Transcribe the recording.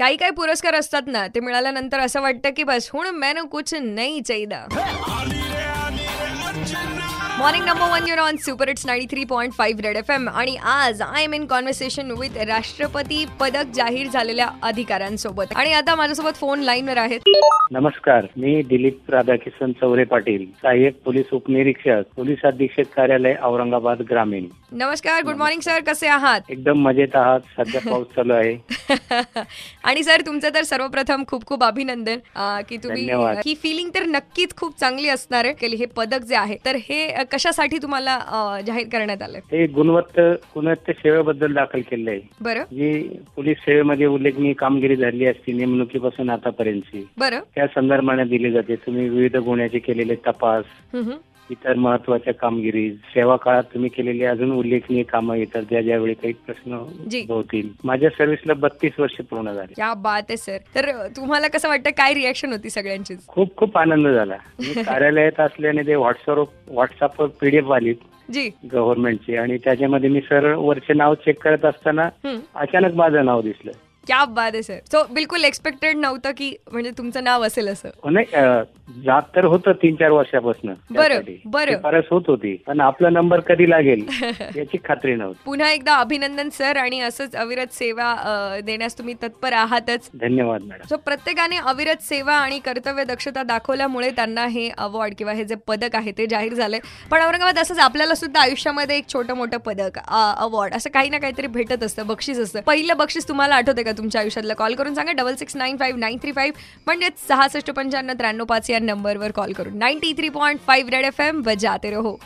काही काही पुरस्कार असतात ना ते मिळाल्यानंतर असं वाटतं की बस हुण मैंने कुछ नहीं चाहिए morning number one you're on super it's ninety three point five red F M आणि आज I am in conversation with राष्ट्रपती पदक जाहीर झालेल्या अधिकाऱ्यांसोबत. आणि आता माझ्यासोबत फोन लाईनवर आहेत. नमस्कार मी दिलीप राधाकिशन चौरे पाटील सहाय्यक पोलीस उपनिरीक्षक पोलीस अधीक्षक कार्यालय औरंगाबाद ग्रामीण. नमस्कार गुड मॉर्निंग सर कसे आहात? एकदम मजेत आहात. सध्या पाऊस चालू आहे. आणि सर तुमचं तर सर्वप्रथम खूप खूप अभिनंदन की तुम्ही. ही फिलिंग तर नक्कीच खूप चांगली असणार आहे. हे पदक जे आहे तर हे कशासाठी तुम्हाला जाहीर करण्यात आलं? हे गुणवत्त गुणवत्त सेवेबद्दल दाखल केले आहे बरं. जी पोलीस सेवेमध्ये उल्लेखनीय कामगिरी झाली असती नेमणुकीपासून आतापर्यंतची बरं. त्या संदर्भाने दिली जाते. तुम्ही विविध गुन्ह्याचे केलेले तपास. इतर महत्त्वाच्या कामगिरी सेवा काळात तुम्ही केलेली अजून उल्लेखनीय कामं येतात ज्या ज्यावेळी काही प्रश्न. होतील. माझ्या सर्व्हिसला बत्तीस वर्ष पूर्ण झाले. क्या बात आहे सर तर तुम्हाला कसं वाटतं काय रिॲक्शन होती सगळ्यांचीच? खूप खूप आनंद झाला. मी कार्यालयात असल्याने ते व्हॉट्सअप व्हॉट्सअपवर पीडीएफ आली. जी. गव्हर्नमेंटची आणि त्याच्यामध्ये मी सर वरचे नाव चेक करत असताना. अचानक माझं नाव दिसलं. क्या बात आहे सर सो बिलकुल एक्सपेक्टेड नव्हतं की म्हणजे तुमचं नाव असेल असं. हो, नाही जात तर होतं तीन चार वर्षापासून. बरं. बरं. होत होती. पण आपला नंबर कधी लागेल याची खात्री नव्हती. पुन्हा एकदा अभिनंदन सर आणि असंच अविरत सेवा देण्यास तुम्ही तत्पर आहातच. धन्यवाद मॅडम सो प्रत्येकाने अविरत सेवा आणि कर्तव्य दक्षता दाखवल्यामुळे त्यांना हे अवॉर्ड किंवा हे जे पदक आहे ते जाहीर झाले पण औरंगाबाद असंच आपल्याला सुद्धा आयुष्यामध्ये एक छोटं मोठं पदक अवॉर्ड असं काही ना काहीतरी भेटत असतं बक्षीस असतं. पहिलं बक्षीस तुम्हाला आठवते का तुमच्या आयुष्यातला कॉल करून सांगा. Double six nine five nine three five म्हणजेच सहासष्ट पंच्याण्णव त्र्याण्णव पाच या नंबरवर कॉल करून. Ninety three point five red F M बजाते रहो.